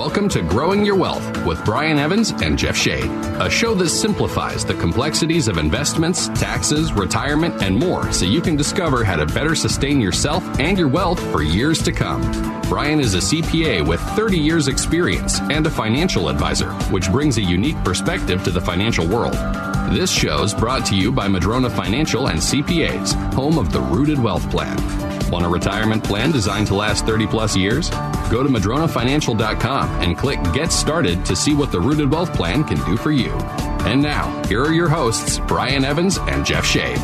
Welcome to Growing Your Wealth with Brian Evans and Jeff Shea, a show that simplifies the complexities of investments, taxes, retirement, and more so you can discover how to better sustain yourself and your wealth for years to come. Brian is a CPA with 30 years' experience and a financial advisor, which brings a unique perspective to the financial world. This show is brought to you by Madrona Financial and CPAs, home of the Rooted Wealth Plan. Want a retirement plan designed to last 30 plus years? Go to madronafinancial.com and click Get Started to see what the Rooted Wealth Plan can do for you. And now, here are your hosts, Brian Evans and Jeff Shea.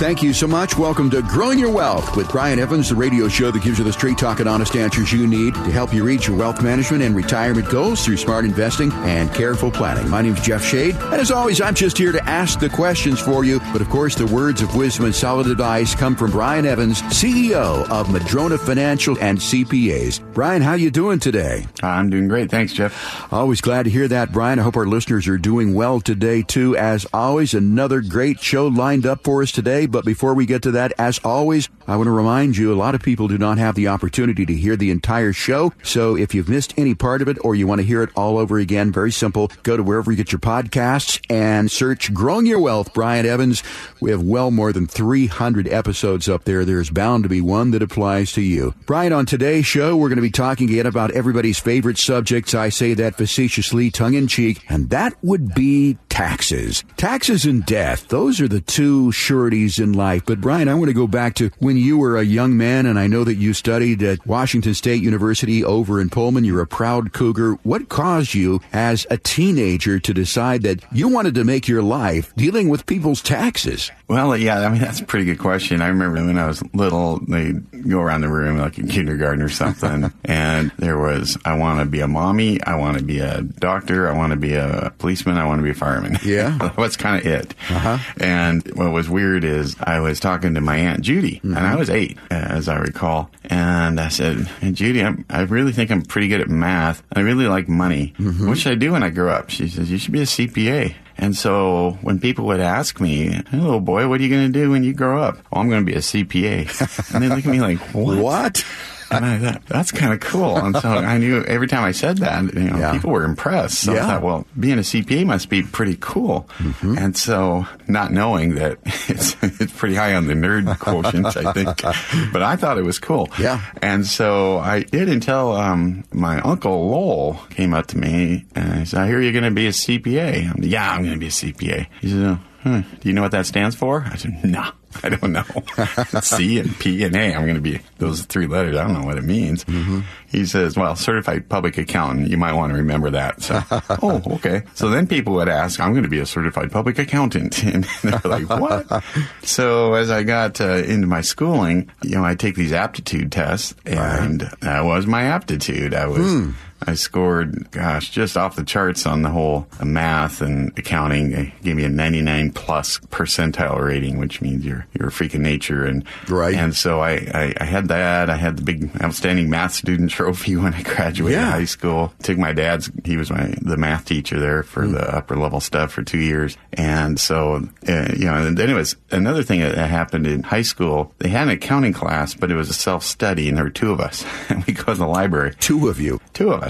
Thank you so much. Welcome to Growing Your Wealth with Brian Evans, the radio show that gives you the straight talk and honest answers you need to help you reach your wealth management and retirement goals through smart investing and careful planning. My name is Jeff Shea, and as always, I'm just here to ask the questions for you. But of course, the words of wisdom and solid advice come from Brian Evans, CEO of Madrona Financial and CPAs. Brian, how you doing today? I'm doing great. Thanks, Jeff. Always glad to hear that, Brian. I hope our listeners are doing well today, too. As always, another great show lined up for us today. But before we get to that, as always, I want to remind you a lot of people do not have the opportunity to hear the entire show. So if you've missed any part of it or you want to hear it all over again, very simple. Go to wherever you get your podcasts and search Growing Your Wealth, Brian Evans. We have well more than 300 episodes up there. There's bound to be one that applies to you. Brian, on today's show, we're going to be talking again about everybody's favorite subjects. I say that facetiously, tongue in cheek, and that would be taxes. Taxes and death. Those are the two sureties in life. But Brian, I want to go back to when you were a young man, and I know that you studied at Washington State University over in Pullman. You're a proud cougar. What caused you as a teenager to decide that you wanted to make your life dealing with people's taxes? Well, yeah, I mean, that's a pretty good question. I remember when I was little, they'd go around the room like in kindergarten or something, and there was, I want to be a mommy, I want to be a doctor, I want to be a policeman, I want to be a fireman. Yeah. that was kind of it. Uh-huh. And what was weird is I was talking to my Aunt Judy, mm-hmm. and I was eight, as I recall, and I said, hey, Judy, I'm, i really think I'm pretty good at math. I really like money. Mm-hmm. What should I do when I grow up? She says, you should be a CPA. And so when people would ask me, hey, little boy, what are you going to do when you grow up? Oh, I'm going to be a CPA. and they look at me like, what? What? And I thought that's kind of cool. And so I knew every time I said that, you know, yeah. people were impressed. So yeah. I thought, well, being a CPA must be pretty cool. Mm-hmm. And so, not knowing that it's it's pretty high on the nerd quotient, I think, but I thought it was cool. Yeah. And so I did until um, my uncle Lowell came up to me and he said, "I hear you're going to be a CPA." I'm, yeah, I'm going to be a CPA. He said, hmm, "Do you know what that stands for?" I said, "No." Nah. I don't know. C and P and A. I'm going to be those three letters. I don't know what it means. Mm-hmm. He says, well, certified public accountant. You might want to remember that. So, oh, okay. So then people would ask, I'm going to be a certified public accountant. And they're like, what? so as I got uh, into my schooling, you know, I take these aptitude tests and right. that was my aptitude. I was, hmm. I scored, gosh, just off the charts on the whole math and accounting. They gave me a 99 plus percentile rating, which means you're you're a freak of nature. And right. And so I, I, I had that. I had the big outstanding math student trophy when I graduated yeah. high school. Took my dad's. He was my the math teacher there for mm. the upper level stuff for two years. And so uh, you know, and then it was another thing that happened in high school. They had an accounting class, but it was a self study, and there were two of us, and we go to the library. Two of you. Two of us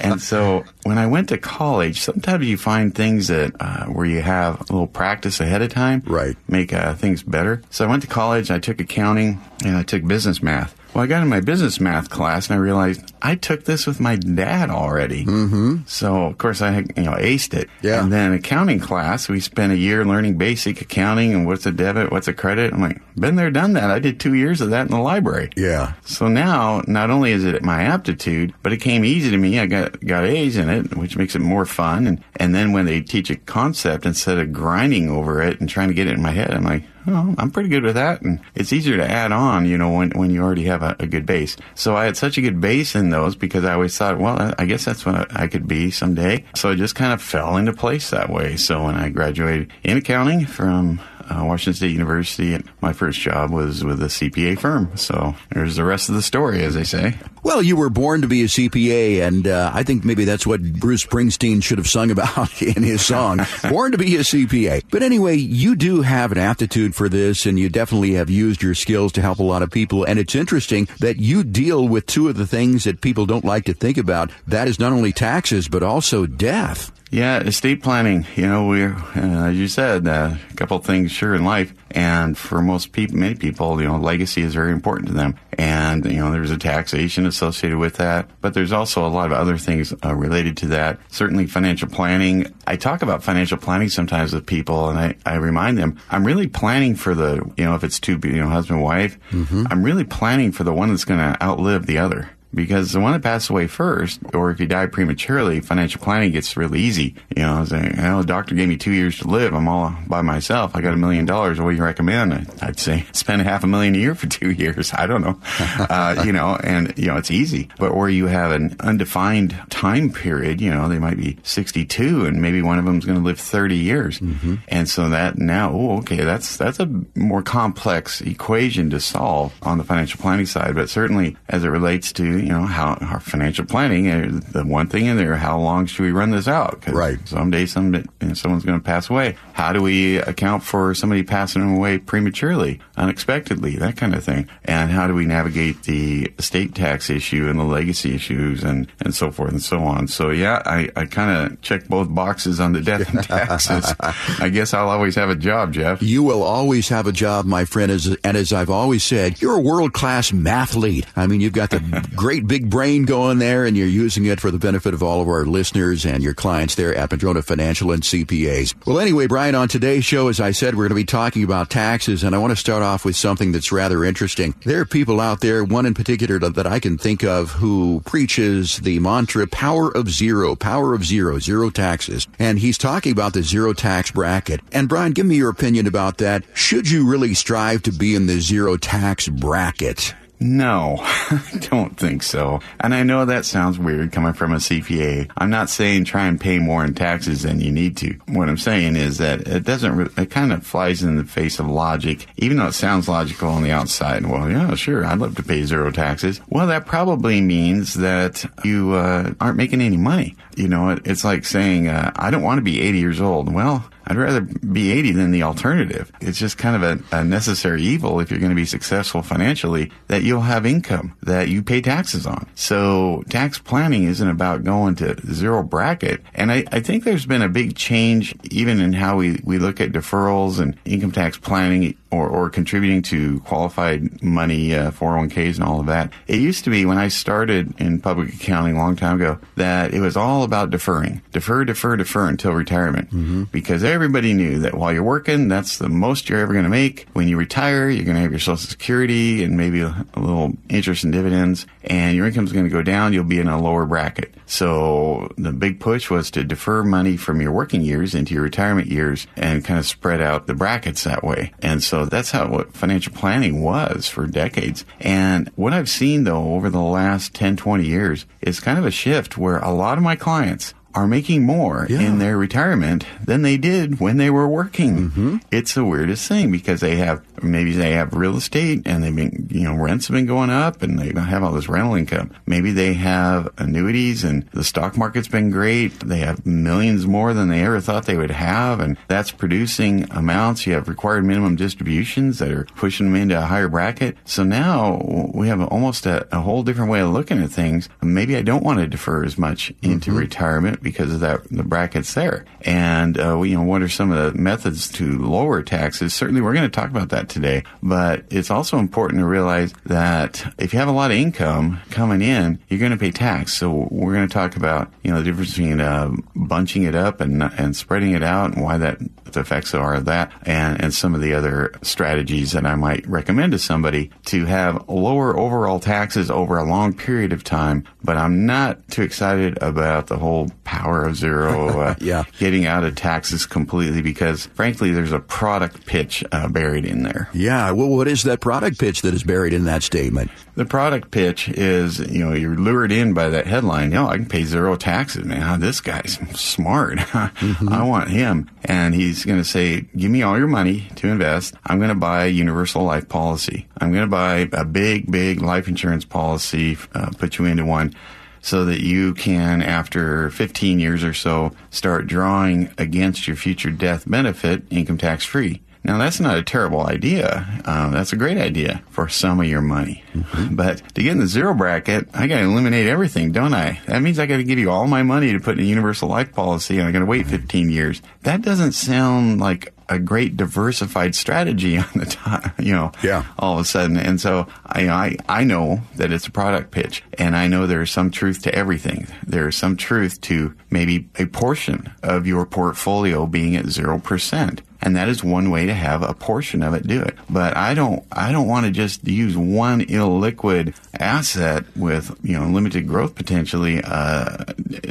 and so when I went to college, sometimes you find things that uh, where you have a little practice ahead of time, right, make uh, things better. So I went to college. I took accounting and I took business math. Well, I got in my business math class and I realized I took this with my dad already. Mm-hmm. So, of course, I you know aced it. Yeah. And then accounting class, we spent a year learning basic accounting and what's a debit, what's a credit. I'm like, been there, done that. I did two years of that in the library. Yeah. So now, not only is it my aptitude, but it came easy to me. I got got A's in it, which makes it more fun. And and then when they teach a concept instead of grinding over it and trying to get it in my head, I'm like, I'm pretty good with that. And it's easier to add on, you know, when, when you already have a, a, good base. So I had such a good base in those because I always thought, well, I guess that's what I could be someday. So it just kind of fell into place that way. So when I graduated in accounting from uh, Washington State University. And my first job was with a CPA firm. So there's the rest of the story, as they say. Well, you were born to be a CPA, and uh, I think maybe that's what Bruce Springsteen should have sung about in his song, Born to be a CPA. But anyway, you do have an aptitude for this, and you definitely have used your skills to help a lot of people. And it's interesting that you deal with two of the things that people don't like to think about. That is not only taxes, but also death. Yeah, estate planning. You know, we're, uh, as you said, uh, a couple of things sure in life. And for most people, many people, you know, legacy is very important to them. And, you know, there's a taxation associated with that. But there's also a lot of other things uh, related to that. Certainly financial planning. I talk about financial planning sometimes with people and I, I remind them, I'm really planning for the, you know, if it's two, you know, husband, wife, mm-hmm. I'm really planning for the one that's going to outlive the other because the one that passed away first, or if you die prematurely, financial planning gets really easy. You know, I was saying, well, the doctor gave me two years to live. I'm all by myself. I got a million dollars. What do you recommend? I'd say spend half a million a year for two years. I don't know. uh, you know, and, you know, it's easy. But where you have an undefined time period, you know, they might be 62 and maybe one of them's going to live 30 years. Mm-hmm. And so that now, oh, okay, that's, that's a more complex equation to solve on the financial planning side. But certainly as it relates to, you know, how our financial planning, uh, the one thing in there, how long should we run this out? right. Someday, some, you know, someone's going to pass away. How do we account for somebody passing away prematurely, unexpectedly, that kind of thing? And how do we navigate the estate tax issue and the legacy issues and, and so forth and so on? So yeah, I, I kind of check both boxes on the death and taxes. I guess I'll always have a job, Jeff. You will always have a job, my friend. As, and as I've always said, you're a world class mathlete. I mean, you've got the great great big brain going there, and you're using it for the benefit of all of our listeners and your clients there at Madrona Financial and CPAs. Well, anyway, Brian, on today's show, as I said, we're going to be talking about taxes, and I want to start off with something that's rather interesting. There are people out there, one in particular that I can think of, who preaches the mantra power of zero, power of zero, zero taxes. And he's talking about the zero tax bracket. And Brian, give me your opinion about that. Should you really strive to be in the zero tax bracket? No, I don't think so. And I know that sounds weird coming from a CPA. I'm not saying try and pay more in taxes than you need to. What I'm saying is that it doesn't, it kind of flies in the face of logic, even though it sounds logical on the outside. Well, yeah, sure, I'd love to pay zero taxes. Well, that probably means that you uh, aren't making any money. You know, it, it's like saying, uh, I don't want to be 80 years old. Well, I'd rather be 80 than the alternative. It's just kind of a, a, necessary evil if you're going to be successful financially that you'll have income that you pay taxes on. So tax planning isn't about going to zero bracket. And I, I think there's been a big change even in how we, we look at deferrals and income tax planning or, or contributing to qualified money, uh, 401ks and all of that. It used to be when I started in public accounting a long time ago that it was all about deferring. Defer, defer, defer until retirement. Mm-hmm. Because everybody knew that while you're working, that's the most you're ever going to make. When you retire, you're going to have your social security and maybe a, a little interest and dividends and your income's going to go down. You'll be in a lower bracket. So the big push was to defer money from your working years into your retirement years and kind of spread out the brackets that way. And so that's how what financial planning was for decades. And what I've seen though over the last 10, 20 years is kind of a shift where a lot of my clients are making more yeah. in their retirement than they did when they were working. Mm-hmm. It's the weirdest thing because they have maybe they have real estate and they've been you know rents have been going up and they have all this rental income. Maybe they have annuities and the stock market's been great. They have millions more than they ever thought they would have and that's producing amounts. You have required minimum distributions that are pushing them into a higher bracket. So now we have almost a, a whole different way of looking at things. Maybe I don't want to defer as much into mm-hmm. retirement because of that the brackets there. And uh, you know, what are some of the methods to lower taxes? Certainly, we're going to talk about that today. But it's also important to realize that if you have a lot of income coming in, you're going to pay tax. So we're going to talk about you know the difference between uh, bunching it up and and spreading it out, and why that the effects are of that, and and some of the other strategies that I might recommend to somebody to have lower overall taxes over a long period of time. But I'm not too excited about the whole power of zero, uh, yeah. getting out of taxes completely because, frankly, there's a product pitch uh, buried in there. Yeah. Well, what is that product pitch that is buried in that statement? The product pitch is, you know, you're lured in by that headline. You know, I can pay zero taxes, man. This guy's smart. mm-hmm. I want him. and he's going to say, "Give me all your money to invest. I'm going to buy a universal life policy. I'm going to buy a big, big life insurance policy, uh, put you into one." So that you can, after 15 years or so, start drawing against your future death benefit income tax free. Now, that's not a terrible idea. Uh, that's a great idea for some of your money. Mm-hmm. But to get in the zero bracket, I got to eliminate everything, don't I? That means I got to give you all my money to put in a universal life policy and I got to wait 15 years. That doesn't sound like a great diversified strategy on the top, you know, yeah. all of a sudden. And so I, I, I know that it's a product pitch and I know there's some truth to everything. There's some truth to maybe a portion of your portfolio being at 0% and that is one way to have a portion of it do it. But I don't I don't want to just use one illiquid asset with you know limited growth potentially uh,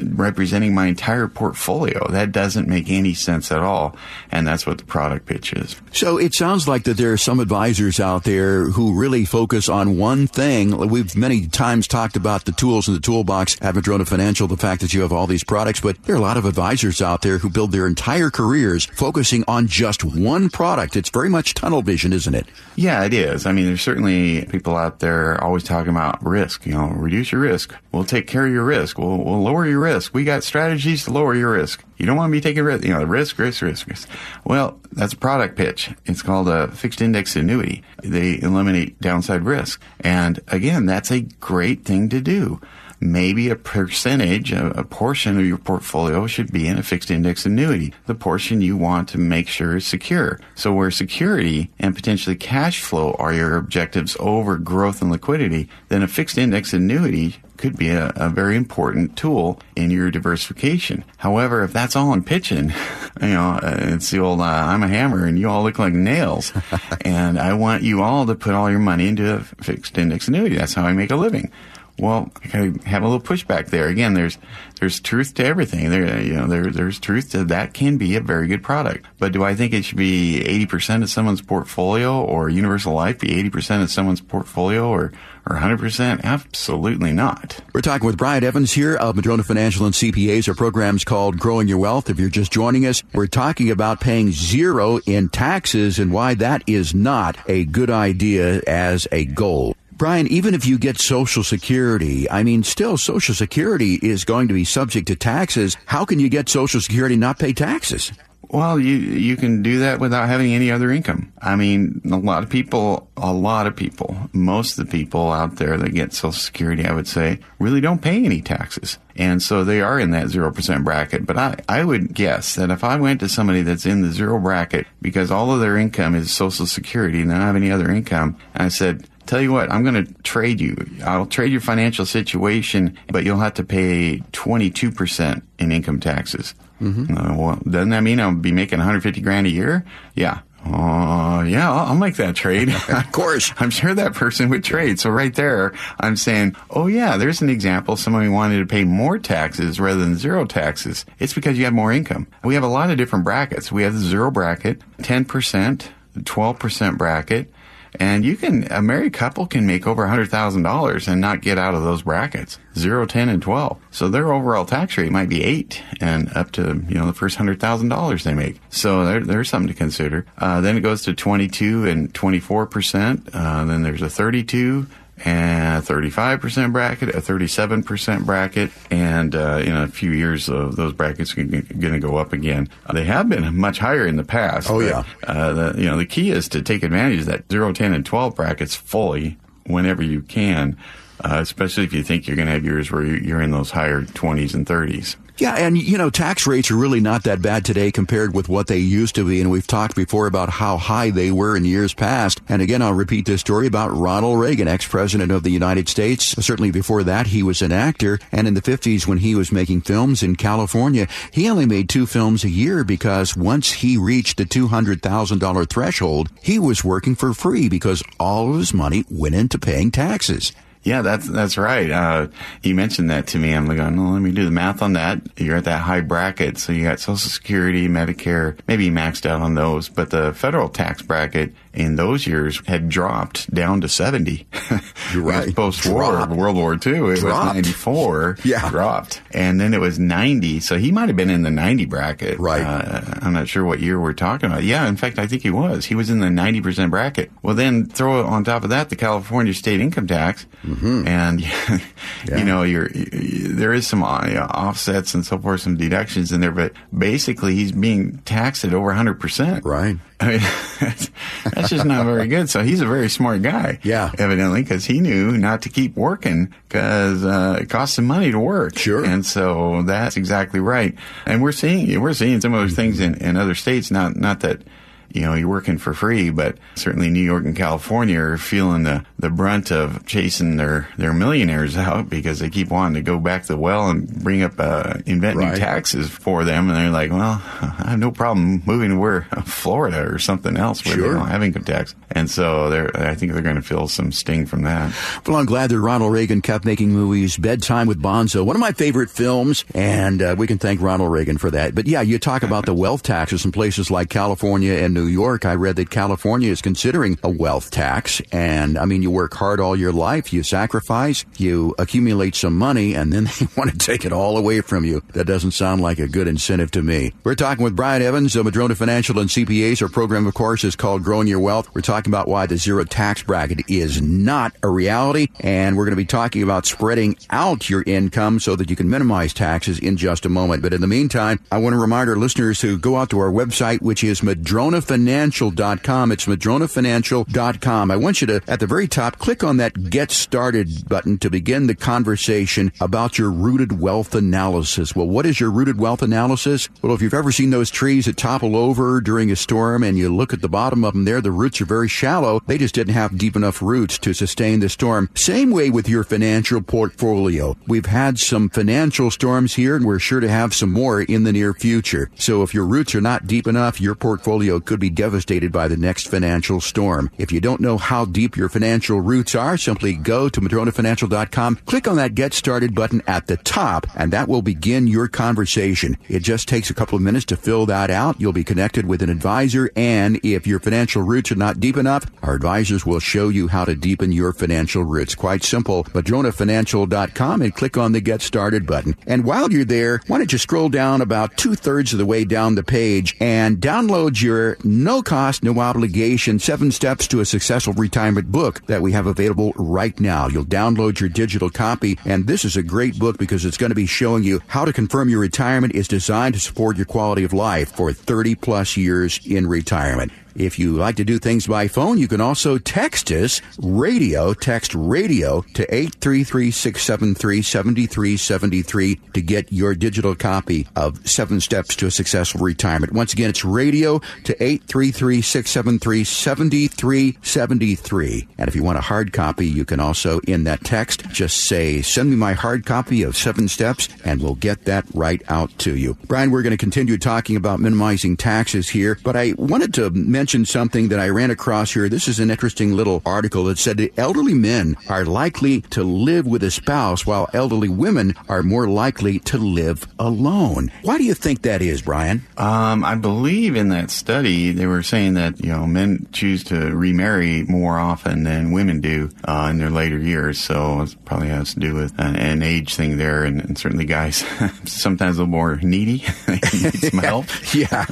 representing my entire portfolio. That doesn't make any sense at all, and that's what the product pitch is. So it sounds like that there are some advisors out there who really focus on one thing. We've many times talked about the tools in the toolbox at Madrona Financial, the fact that you have all these products, but there are a lot of advisors out there who build their entire careers focusing on just one product. It's very much tunnel vision, isn't it? Yeah, it is. I mean, there's certainly people out there always talking about risk. You know, reduce your risk. We'll take care of your risk. We'll, we'll lower your risk. We got strategies to lower your risk. You don't want to be taking risk. You know, risk, risk, risk, risk. Well, that's a product pitch. It's called a fixed index annuity. They eliminate downside risk. And again, that's a great thing to do maybe a percentage, a, a, portion of your portfolio should be in a fixed index annuity. The portion you want to make sure is secure. So where security and potentially cash flow are your objectives over growth and liquidity, then a fixed index annuity could be a, a, very important tool in your diversification. However, if that's all I'm pitching, you know, uh, it's the old uh, I'm a hammer and you all look like nails, and I want you all to put all your money into a fixed index annuity. That's how I make a living. Well, I have a little pushback there. Again, there's there's truth to everything. There, you know, there there's truth to that can be a very good product. But do I think it should be 80% of someone's portfolio or Universal Life be 80% of someone's portfolio or or 100%? Absolutely not. We're talking with Brian Evans here of Madrona Financial and CPAs. Our program's called Growing Your Wealth. If you're just joining us, we're talking about paying zero in taxes and why that is not a good idea as a goal. Brian, even if you get Social Security, I mean, still Social Security is going to be subject to taxes. How can you get Social Security and not pay taxes? Well, you you can do that without having any other income. I mean, a lot of people, a lot of people, most of the people out there that get Social Security, I would say, really don't pay any taxes. And so they are in that 0% bracket. But I, I would guess that if I went to somebody that's in the zero bracket because all of their income is Social Security and they don't have any other income, I said, tell you what, I'm going to trade you. I'll trade your financial situation, but you'll have to pay 22% in income taxes. Mm-hmm. Uh, well, doesn't that mean I'll be making 150 grand a year? Yeah. Uh, yeah, I'll, I'll make that trade. of course. I'm sure that person would trade. So right there, I'm saying, oh yeah, there's an example. Somebody wanted to pay more taxes rather than zero taxes. It's because you have more income. We have a lot of different brackets. We have the zero bracket, 10%, 12% bracket, and you can, a married couple can make over $100,000 and not get out of those brackets. 0, 10, and 12. So their overall tax rate might be 8 and up to, you know, the first $100,000 they make. So there, there's something to consider. Uh, then it goes to 22 and 24%. Uh, then there's a 32, and a 35% bracket, a 37% bracket, and uh, in a few years, uh, those brackets are going to go up again. Uh, they have been much higher in the past. Oh, yeah. Uh, the, you know, the key is to take advantage of that 0, 10, and 12 brackets fully whenever you can. Uh, especially if you think you're going to have years where you're in those higher 20s and 30s. Yeah, and you know, tax rates are really not that bad today compared with what they used to be. And we've talked before about how high they were in years past. And again, I'll repeat this story about Ronald Reagan, ex-president of the United States. Certainly before that, he was an actor. And in the 50s, when he was making films in California, he only made two films a year because once he reached the $200,000 threshold, he was working for free because all of his money went into paying taxes. Yeah, that's that's right. Uh, you mentioned that to me. I'm like, oh, no, let me do the math on that. You're at that high bracket, so you got Social Security, Medicare, maybe maxed out on those, but the federal tax bracket in those years had dropped down to 70. You're right. Post war, World War II, it dropped. was 94. Yeah. Dropped. And then it was 90. So he might have been in the 90 bracket. Right. Uh, I'm not sure what year we're talking about. Yeah, in fact, I think he was. He was in the 90% bracket. Well, then throw on top of that the California state income tax. Mm-hmm. And, you know, you're, there is some uh, offsets and so forth, some deductions in there, but basically he's being taxed at over 100%. Right. I mean, that's, just not very good. So he's a very smart guy. Yeah. Evidently, because he knew not to keep working because uh, it costs him money to work. Sure. And so that's exactly right. And we're seeing we're seeing some of those things in, in other states. Not not that you know, you're working for free, but certainly New York and California are feeling the, the brunt of chasing their, their millionaires out because they keep wanting to go back to the well and bring up, uh, invent Right. new taxes for them. And they're like, well, I have no problem moving to where Florida or something else where Sure. they don't have income tax. And so they're, I think they're going to feel some sting from that. Well, I'm glad that Ronald Reagan kept making movies. Bedtime with Bonzo, one of my favorite films, and uh, we can thank Ronald Reagan for that. But yeah, you talk about the wealth taxes in places like California and New York. I read that California is considering a wealth tax, and I mean, you work hard all your life, you sacrifice, you accumulate some money, and then they want to take it all away from you. That doesn't sound like a good incentive to me. We're talking with Brian Evans of Madrona Financial and CPAs. Our program, of course, is called Growing Your Wealth. We're talking about why the zero tax bracket is not a reality, and we're going to be talking about spreading out your income so that you can minimize taxes in just a moment. But in the meantime, I want to remind our listeners to go out to our website, which is madronafinancial.com. It's madronafinancial.com. I want you to, at the very top, click on that Get Started button to begin the conversation about your rooted wealth analysis. Well, what is your rooted wealth analysis? Well, if you've ever seen those trees that topple over during a storm and you look at the bottom of them there, the roots are very shallow. They just didn't have deep enough roots to sustain the storm. Same way with your financial portfolio. We've had some financial storms here and we're sure to have some more in the near future. So if your roots are not deep enough, your portfolio could be devastated by the next financial storm. If you don't know how deep your financial roots are, simply go to madronafinancial.com, click on that get started button at the top, and that will begin your conversation. It just takes a couple of minutes to fill that out. You'll be connected with an advisor, and if your financial roots are not deep enough, our advisors will show you how to deepen your financial roots. Quite simple. Madronafinancial.com and click on the get started button. And while you're there, why don't you scroll down about two thirds of the way down the page and download your no cost, no obligation seven steps to a successful retirement book that we have available right now. You'll download your digital copy, and this is a great book because it's going to be showing you how to confirm your retirement is designed to support your quality of life for 30 plus years in retirement. If you like to do things by phone, you can also text us radio, text radio to 833-673-7373 to get your digital copy of Seven Steps to a Successful Retirement. Once again, it's radio to 833-673-7373. And if you want a hard copy, you can also in that text just say, send me my hard copy of Seven Steps and we'll get that right out to you. Brian, we're going to continue talking about minimizing taxes here, but I wanted to mention something that I ran across here. This is an interesting little article that said that elderly men are likely to live with a spouse while elderly women are more likely to live alone. Why do you think that is, Brian? Um, I believe in that study they were saying that you know men choose to remarry more often than women do uh, in their later years. So it probably has to do with an, an age thing there, and, and certainly guys sometimes a little more needy. they need some help. Yeah.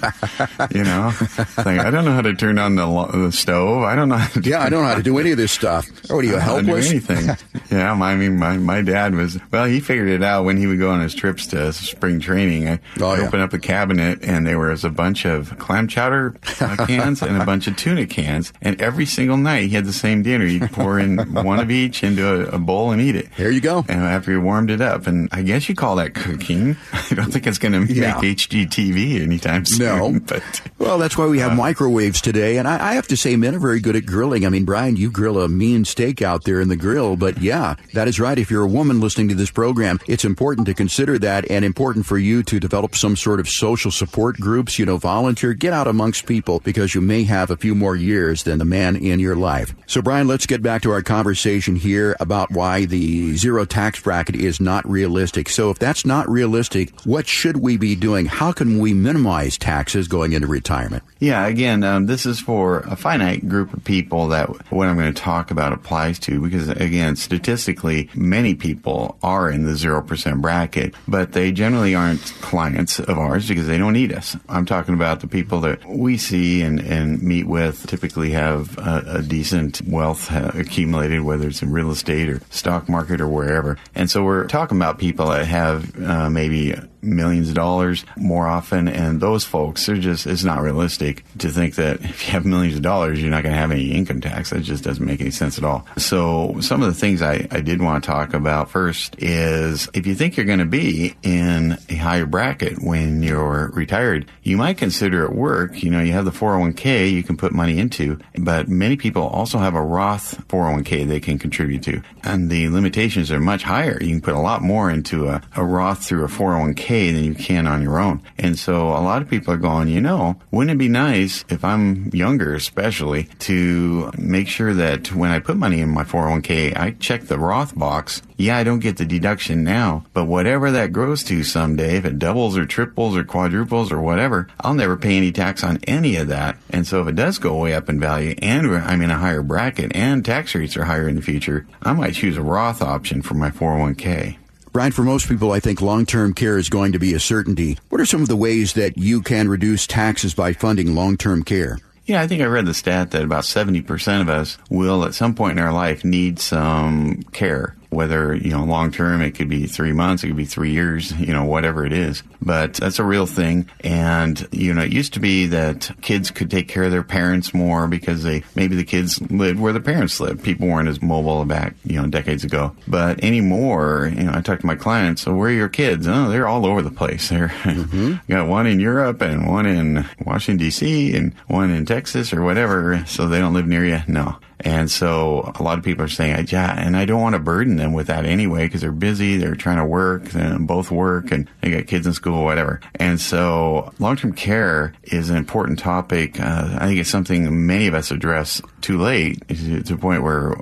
You know, like I don't know how to turn on the, lo- the stove. I don't know. How to Yeah, I don't know how to do any of this stuff. Or what are you, I don't know helpless? anything. yeah, my, I mean, my, my dad was, well, he figured it out when he would go on his trips to spring training. I Oh, I yeah. opened up a cabinet and there was a bunch of clam chowder uh, cans and a bunch of tuna cans. And every single night he had the same dinner. He'd pour in one of each into a, a bowl and eat it. There you go. And after he warmed it up, and I guess you call that cooking. I don't think it's going to Yeah. make HGTV anytime soon. No. But Well, that's why we have microwaves today. And I, I have to say, men are very good at grilling. I mean, Brian, you grill a mean steak out there in the grill. But yeah, that is right. If you're a woman listening to this program, it's important to consider that and important for you to develop some sort of social support groups, you know, volunteer, get out amongst people because you may have a few more years than the man in your life. So, Brian, let's get back to our conversation here about why the zero tax bracket is not realistic. So, if that's not realistic, what should we be doing? How can we minimize taxes going into retirement? Yeah, again, uh, um, this is for a finite group of people that what I'm going to talk about applies to because, again, statistically, many people are in the 0% bracket, but they generally aren't clients of ours because they don't need us. I'm talking about the people that we see and, and meet with typically have a, a decent wealth accumulated, whether it's in real estate or stock market or wherever. And so we're talking about people that have uh, maybe millions of dollars more often. And those folks, they're just, it's not realistic to think that if you have millions of dollars, you're not going to have any income tax. That just doesn't make any sense at all. So some of the things I, I did want to talk about first is if you think you're going to be in a higher bracket when you're retired, you might consider at work, you know, you have the 401k you can put money into, but many people also have a Roth 401k they can contribute to. And the limitations are much higher. You can put a lot more into a, a Roth through a 401k than you can on your own. And so a lot of people are going, you know, wouldn't it be nice if I'm younger, especially, to make sure that when I put money in my 401k, I check the Roth box. Yeah, I don't get the deduction now, but whatever that grows to someday, if it doubles or triples or quadruples or whatever, I'll never pay any tax on any of that. And so if it does go way up in value and I'm in a higher bracket and tax rates are higher in the future, I might choose a Roth option for my 401k. Brian, for most people, I think long term care is going to be a certainty. What are some of the ways that you can reduce taxes by funding long term care? Yeah, I think I read the stat that about 70% of us will at some point in our life need some care whether, you know, long term, it could be three months, it could be three years, you know, whatever it is. But that's a real thing. And, you know, it used to be that kids could take care of their parents more because they, maybe the kids lived where the parents lived. People weren't as mobile back, you know, decades ago. But anymore, you know, I talk to my clients, so where are your kids? Oh, they're all over the place. They're, mm-hmm. got one in Europe and one in Washington, D.C. and one in Texas or whatever. So they don't live near you. No. And so a lot of people are saying, yeah, and I don't want to burden them with that anyway because they're busy, they're trying to work, and both work, and they got kids in school, whatever. And so long-term care is an important topic. Uh, I think it's something many of us address too late to the point where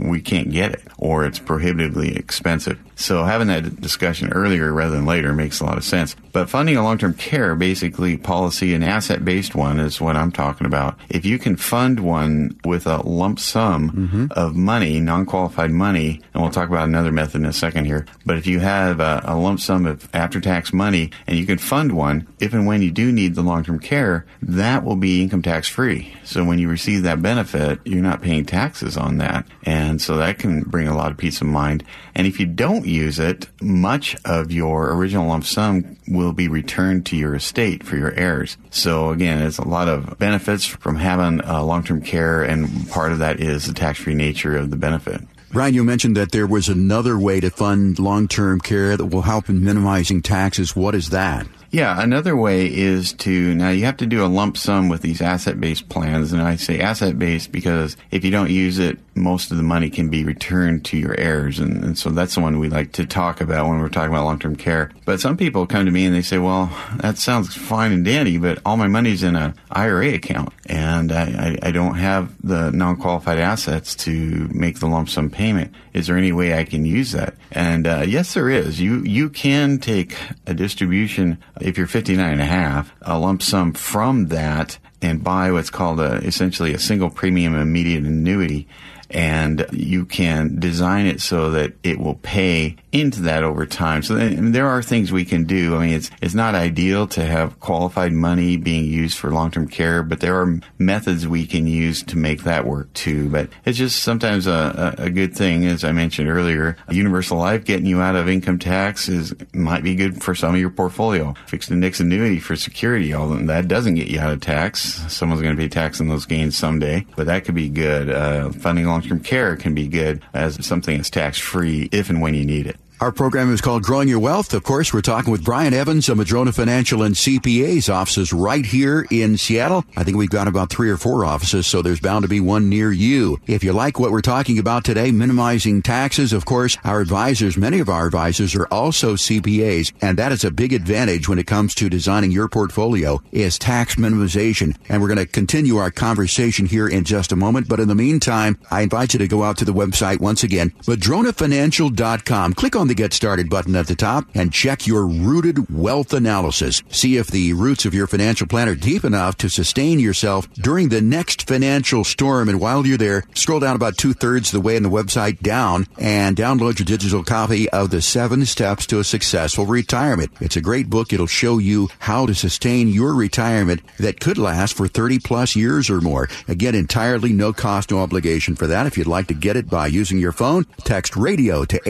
we can't get it or it's prohibitively expensive. So having that discussion earlier rather than later makes a lot of sense. But funding a long-term care, basically policy, an asset-based one is what I'm talking about. If you can fund one with a lump sum mm-hmm. of money, non-qualified money, and we'll talk about another method in a second here, but if you have a, a lump sum of after-tax money and you can fund one, if and when you do need the long-term care, that will be income tax free. So when you receive that benefit, you're not paying taxes on that. And so that can bring a lot of peace of mind. And if you don't use it, much of your original lump sum will be returned to your estate for your heirs. So again, it's a lot of benefits from having uh, long-term care, and part of that is the tax-free nature of the benefit. Brian, you mentioned that there was another way to fund long-term care that will help in minimizing taxes. What is that? Yeah, another way is to now you have to do a lump sum with these asset based plans. And I say asset based because if you don't use it, most of the money can be returned to your heirs. And, and so that's the one we like to talk about when we're talking about long term care. But some people come to me and they say, well, that sounds fine and dandy, but all my money's in an IRA account and I, I, I don't have the non qualified assets to make the lump sum payment. Is there any way I can use that? And uh, yes, there is. You, you can take a distribution if you're 59 and a half, a lump sum from that and buy what's called a, essentially a single premium immediate annuity and you can design it so that it will pay into that over time. So there are things we can do. I mean, it's it's not ideal to have qualified money being used for long-term care, but there are methods we can use to make that work too. But it's just sometimes a, a good thing, as I mentioned earlier. Universal life getting you out of income tax is might be good for some of your portfolio. Fixed index annuity for security, although that doesn't get you out of tax. Someone's going to be taxing those gains someday, but that could be good. Uh, funding long-term care can be good as something that's tax-free if and when you need it. Our program is called Growing Your Wealth. Of course, we're talking with Brian Evans of Madrona Financial and CPA's offices right here in Seattle. I think we've got about three or four offices, so there's bound to be one near you. If you like what we're talking about today, minimizing taxes, of course, our advisors, many of our advisors are also CPAs, and that is a big advantage when it comes to designing your portfolio is tax minimization. And we're going to continue our conversation here in just a moment. But in the meantime, I invite you to go out to the website once again, madronafinancial.com. Click on on the Get Started button at the top and check your rooted wealth analysis. See if the roots of your financial plan are deep enough to sustain yourself during the next financial storm. And while you're there, scroll down about two thirds the way in the website down and download your digital copy of the seven steps to a successful retirement. It's a great book. It'll show you how to sustain your retirement that could last for 30 plus years or more. Again, entirely no cost, no obligation for that. If you'd like to get it by using your phone, text radio to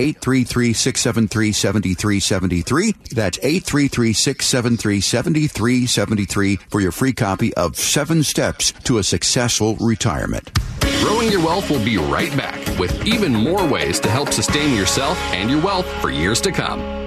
833-673-7373. That's 833-673-7373 for your free copy of Seven Steps to a Successful Retirement. Growing Your Wealth will be right back with even more ways to help sustain yourself and your wealth for years to come.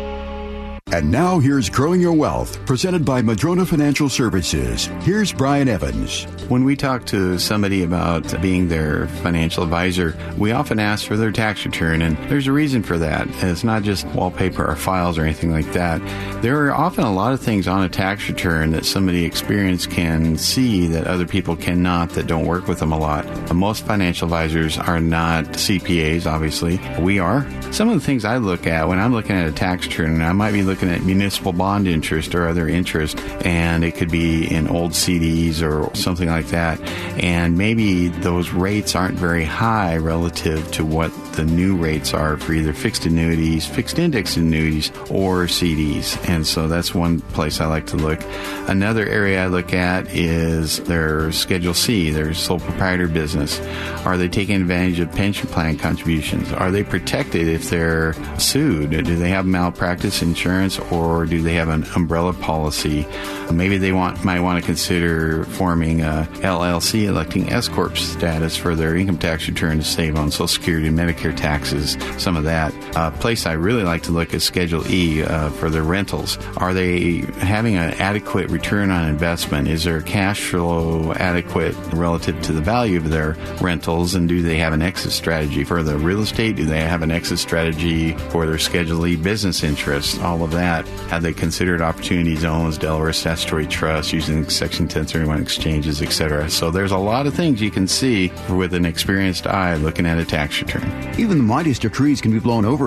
And now here's Growing Your Wealth, presented by Madrona Financial Services. Here's Brian Evans. When we talk to somebody about being their financial advisor, we often ask for their tax return, and there's a reason for that. It's not just wallpaper or files or anything like that. There are often a lot of things on a tax return that somebody experienced can see that other people cannot that don't work with them a lot. Most financial advisors are not CPAs, obviously. We are. Some of the things I look at when I'm looking at a tax return, I might be looking looking at municipal bond interest or other interest, and it could be in old CDs or something like that. And maybe those rates aren't very high relative to what the new rates are for either fixed annuities, fixed index annuities, or CDs. And so that's one place I like to look. Another area I look at is their Schedule C, their sole proprietor business. Are they taking advantage of pension plan contributions? Are they protected if they're sued? Do they have malpractice insurance? Insurance or do they have an umbrella policy? Maybe they want might want to consider forming a LLC, electing S corp status for their income tax return to save on Social Security and Medicare taxes. Some of that. A place I really like to look is Schedule E uh, for their rentals. Are they having an adequate return on investment? Is their cash flow adequate relative to the value of their rentals? And do they have an exit strategy for the real estate? Do they have an exit strategy for their Schedule E business interests? All of that, have they considered opportunity zones, Delaware statutory trust, using Section 1031 exchanges, etc.? So there's a lot of things you can see with an experienced eye looking at a tax return. Even the mightiest of trees can be blown over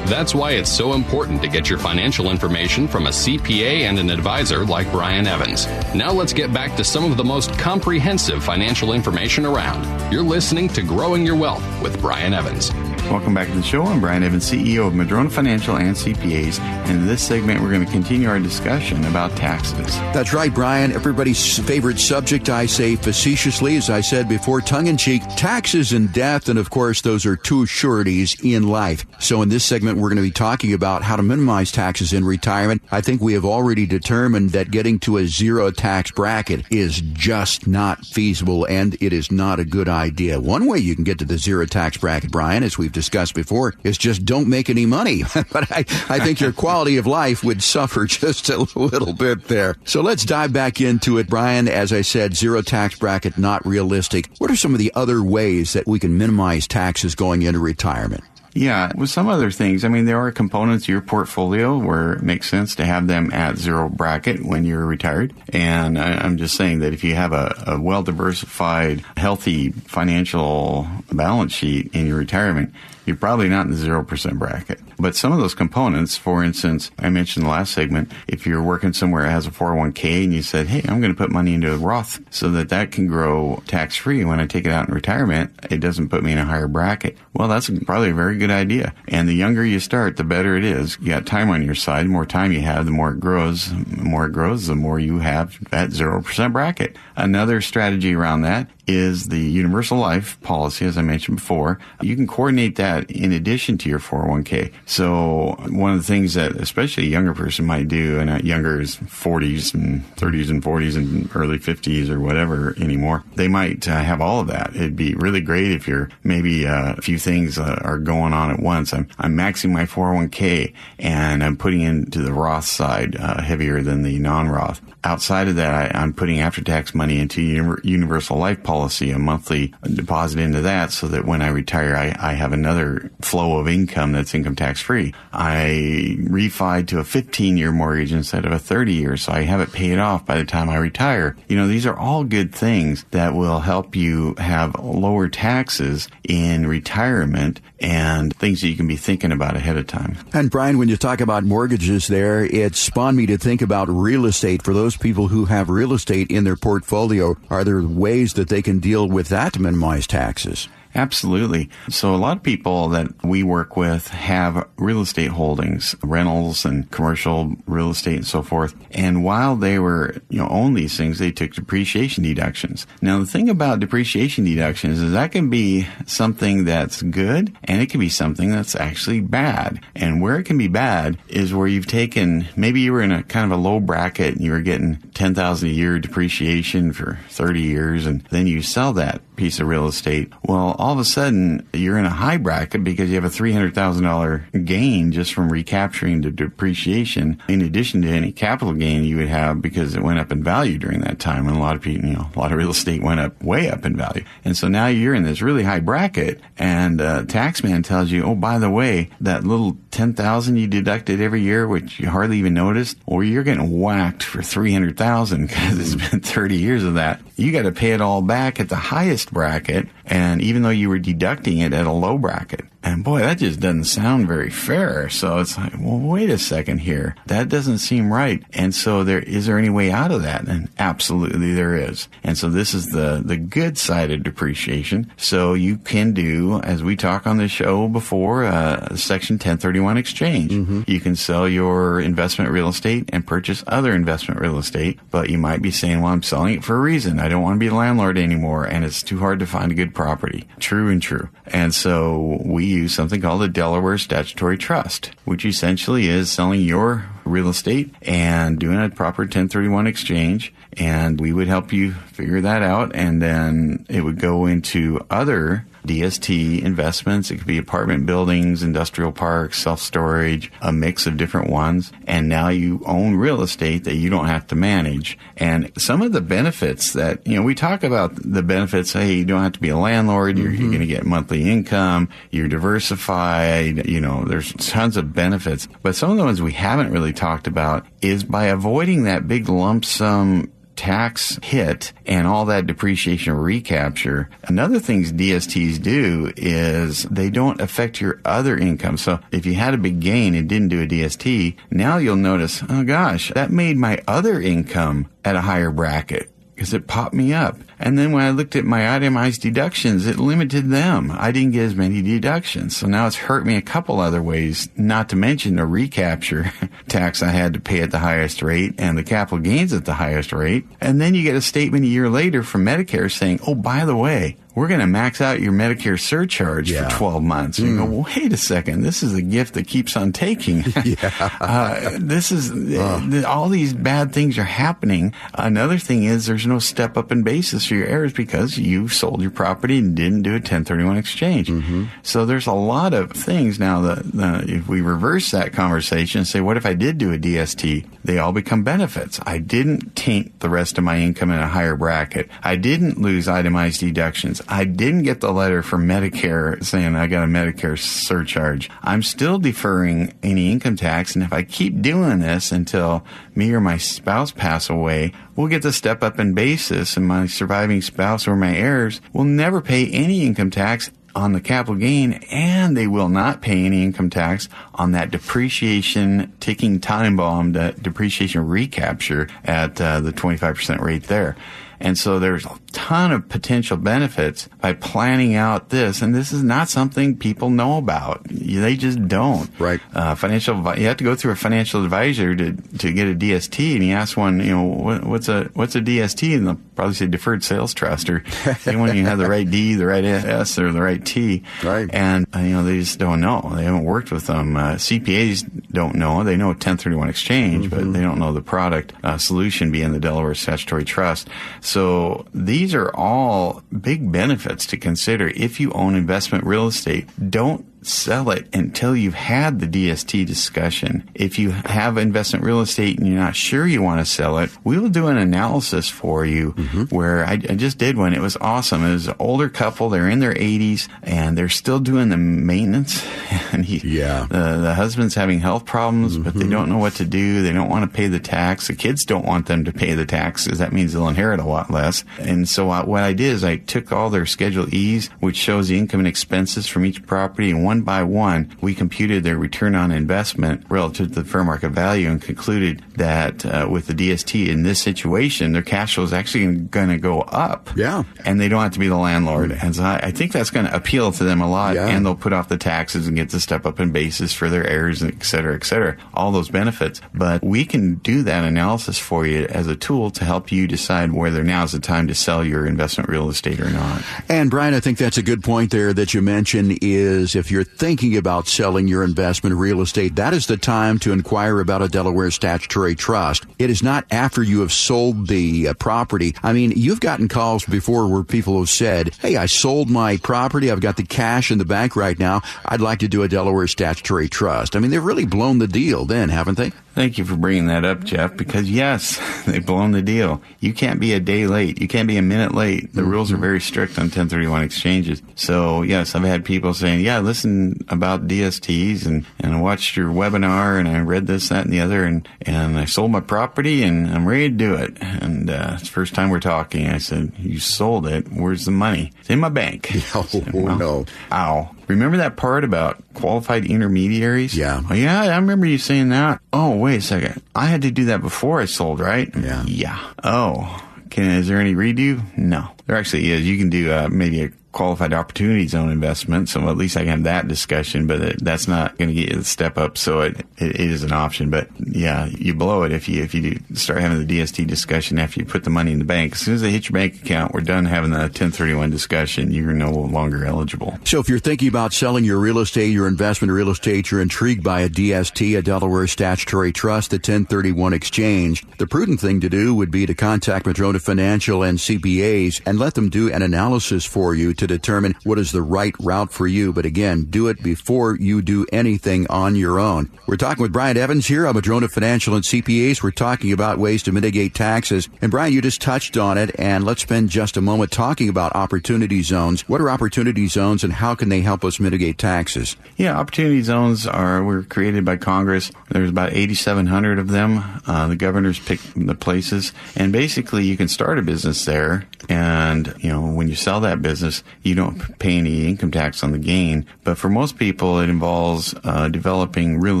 That's why it's so important to get your financial information from a CPA and an advisor like Brian Evans. Now let's get back to some of the most comprehensive financial information around. You're listening to Growing Your Wealth with Brian Evans. Welcome back to the show. I'm Brian Evans, CEO of Madrona Financial and CPAs. And in this segment, we're going to continue our discussion about taxes. That's right, Brian. Everybody's favorite subject, I say facetiously, as I said before, tongue in cheek, taxes and death. And of course, those are two sureties in life. So in this segment, we're going to be talking about how to minimize taxes in retirement. I think we have already determined that getting to a zero tax bracket is just not feasible and it is not a good idea. One way you can get to the zero tax bracket, Brian, as we've discussed before, is just don't make any money. but I, I think your quality of life would suffer just a little bit there. So let's dive back into it. Brian, as I said, zero tax bracket, not realistic. What are some of the other ways that we can minimize taxes going into retirement? Yeah, with some other things, I mean, there are components of your portfolio where it makes sense to have them at zero bracket when you're retired. And I, am just saying that if you have a, a well diversified, healthy financial balance sheet in your retirement, you're probably not in the 0% bracket. But some of those components, for instance, I mentioned the last segment, if you're working somewhere that has a 401k and you said, hey, I'm going to put money into a Roth so that that can grow tax free when I take it out in retirement, it doesn't put me in a higher bracket. Well, that's probably a very good idea. And the younger you start, the better it is. You got time on your side. The more time you have, the more it grows. The more it grows, the more you have that 0% bracket. Another strategy around that is the universal life policy, as I mentioned before. You can coordinate that in addition to your 401k. So one of the things that especially a younger person might do, and younger is 40s and 30s and 40s and early 50s or whatever anymore, they might uh, have all of that. It'd be really great if you're maybe uh, a few things uh, are going on at once. I'm, I'm maxing my 401k and I'm putting into the Roth side uh, heavier than the non-Roth. Outside of that, I, am putting after-tax money into universal life policy policy, a monthly deposit into that so that when I retire, I, I have another flow of income that's income tax free. I refied to a 15 year mortgage instead of a 30 year, so I have it paid off by the time I retire. You know, these are all good things that will help you have lower taxes in retirement and things that you can be thinking about ahead of time. And Brian, when you talk about mortgages there, it spawned me to think about real estate. For those people who have real estate in their portfolio, are there ways that they can deal with that to minimize taxes? Absolutely. So a lot of people that we work with have real estate holdings, rentals and commercial real estate and so forth. And while they were, you know, own these things, they took depreciation deductions. Now the thing about depreciation deductions is that can be something that's good and it can be something that's actually bad. And where it can be bad is where you've taken, maybe you were in a kind of a low bracket and you were getting 10,000 a year depreciation for 30 years and then you sell that piece of real estate. Well, all of a sudden you're in a high bracket because you have a $300,000 gain just from recapturing the depreciation in addition to any capital gain you would have because it went up in value during that time. And a lot of people, you know, a lot of real estate went up way up in value. And so now you're in this really high bracket and uh, taxman tells you, oh, by the way, that little 10,000 you deducted every year, which you hardly even noticed, or you're getting whacked for 300,000 because it's been 30 years of that. You got to pay it all back at the highest bracket. And even though you were deducting it at a low bracket, and boy, that just doesn't sound very fair. So it's like, well, wait a second here. That doesn't seem right. And so there, is there any way out of that? And absolutely there is. And so this is the, the good side of depreciation. So you can do, as we talk on the show before, uh, section 1031 exchange. Mm-hmm. You can sell your investment real estate and purchase other investment real estate, but you might be saying, well, I'm selling it for a reason. I don't want to be a landlord anymore and it's too hard to find a good property. True and true. And so we something called a Delaware Statutory Trust, which essentially is selling your real estate and doing a proper 1031 exchange. And we would help you figure that out. And then it would go into other DST investments. It could be apartment buildings, industrial parks, self storage, a mix of different ones. And now you own real estate that you don't have to manage. And some of the benefits that, you know, we talk about the benefits. Hey, you don't have to be a landlord. You're, mm-hmm. you're going to get monthly income. You're diversified. You know, there's tons of benefits. But some of the ones we haven't really talked about is by avoiding that big lump sum tax hit and all that depreciation recapture. Another things DSTs do is they don't affect your other income. So if you had a big gain and didn't do a DST, now you'll notice, oh gosh, that made my other income at a higher bracket because it popped me up. And then when I looked at my itemized deductions, it limited them. I didn't get as many deductions. So now it's hurt me a couple other ways, not to mention the recapture tax I had to pay at the highest rate and the capital gains at the highest rate. And then you get a statement a year later from Medicare saying, oh, by the way, we're going to max out your Medicare surcharge yeah. for 12 months. Mm. you go, hmm. well, wait a second. This is a gift that keeps on taking. yeah. uh, this is, uh. all these bad things are happening. Another thing is there's no step up in basis for your heirs because you sold your property and didn't do a 1031 exchange. Mm-hmm. So there's a lot of things now that uh, if we reverse that conversation and say, what if I did do a DST? They all become benefits. I didn't taint the rest of my income in a higher bracket. I didn't lose itemized deductions. I didn't get the letter from Medicare saying I got a Medicare surcharge. I'm still deferring any income tax, and if I keep doing this until me or my spouse pass away, we'll get the step up in basis, and my surviving spouse or my heirs will never pay any income tax on the capital gain and they will not pay any income tax on that depreciation ticking time bomb, that depreciation recapture at uh, the 25% rate there. And so there's a ton of potential benefits by planning out this. And this is not something people know about. They just don't. Right. Uh, financial, you have to go through a financial advisor to, to get a DST. And you ask one, you know, what, what's a, what's a DST? And they'll probably say deferred sales trust or anyone you have the right D, the right S, or the right T. Right. And, uh, you know, they just don't know. They haven't worked with them. Uh, CPAs don't know. They know 1031 exchange, mm-hmm. but they don't know the product uh, solution being the Delaware Statutory Trust. So these are all big benefits to consider if you own investment real estate. Don't sell it until you've had the DST discussion. If you have investment real estate and you're not sure you want to sell it, we will do an analysis for you mm-hmm. where I, I, just did one. It was awesome. It was an older couple. They're in their 80s and they're still doing the maintenance. And he, yeah. the, the husband's having health problems, mm-hmm. but they mm-hmm. don't know what to do. They don't want to pay the tax. The kids don't want them to pay the taxes. That means they'll inherit a lot less. And so I, what I did is I took all their Schedule E's, which shows the income and expenses from each property, and one by one, we computed their return on investment relative to the fair market value and concluded that uh, with the DST in this situation, their cash flow is actually going to go up. Yeah. And they don't have to be the landlord. And so I, I think that's going to appeal to them a lot. Yeah. And they'll put off the taxes and get the step up in basis for their heirs, et cetera, et cetera. All those benefits. But we can do that analysis for you as a tool to help you decide whether now is the time to sell your investment real estate or not. And Brian, I think that's a good point there that you mentioned is if you're thinking about selling your investment real estate, that is the time to inquire about a Delaware statutory trust. It is not after you have sold the uh, property. I mean, you've gotten calls before where people have said, Hey, I sold my property. I've got the cash in the bank right now. I'd like to do a Delaware statutory trust. I mean, they've really blown the deal then, haven't they? Thank you for bringing that up, Jeff, because yes, they've blown the deal. You can't be a day late. You can't be a minute late. The mm-hmm. rules are very strict on 1031 exchanges. So yes, I've had people saying, yeah, listen about DSTs and, and I watched your webinar and I read this, that, and the other and, and I sold my property and I'm ready to do it. And, uh, it's the first time we're talking. I said, you sold it. Where's the money? It's in my bank. Oh, said, well, no. Ow. Remember that part about qualified intermediaries? Yeah. Oh, yeah, I remember you saying that. Oh, wait a second. I had to do that before I sold, right? Yeah. Yeah. Oh, can, is there any redo? No. There actually is. You can do uh, maybe a qualified opportunity zone investment. So at least I can have that discussion, but it, that's not going to get you the step up. So it, it, it is an option. But yeah, you blow it if you if you start having the DST discussion after you put the money in the bank. As soon as they hit your bank account, we're done having the 1031 discussion. You're no longer eligible. So if you're thinking about selling your real estate, your investment real estate, you're intrigued by a DST, a Delaware Statutory Trust, the 1031 exchange, the prudent thing to do would be to contact Madrona Financial and CPAs and let them do an analysis for you to determine what is the right route for you. But again, do it before you do anything on your own. We're talking with Brian Evans here of Madrona Financial and CPAs. We're talking about ways to mitigate taxes. And Brian, you just touched on it. And let's spend just a moment talking about opportunity zones. What are opportunity zones and how can they help us mitigate taxes? Yeah, opportunity zones are were created by Congress. There's about 8,700 of them. Uh, the governors pick the places, and basically you can start a business there. And you know when you sell that business, you don't pay any income tax on the gain. But for most people, it involves uh, developing real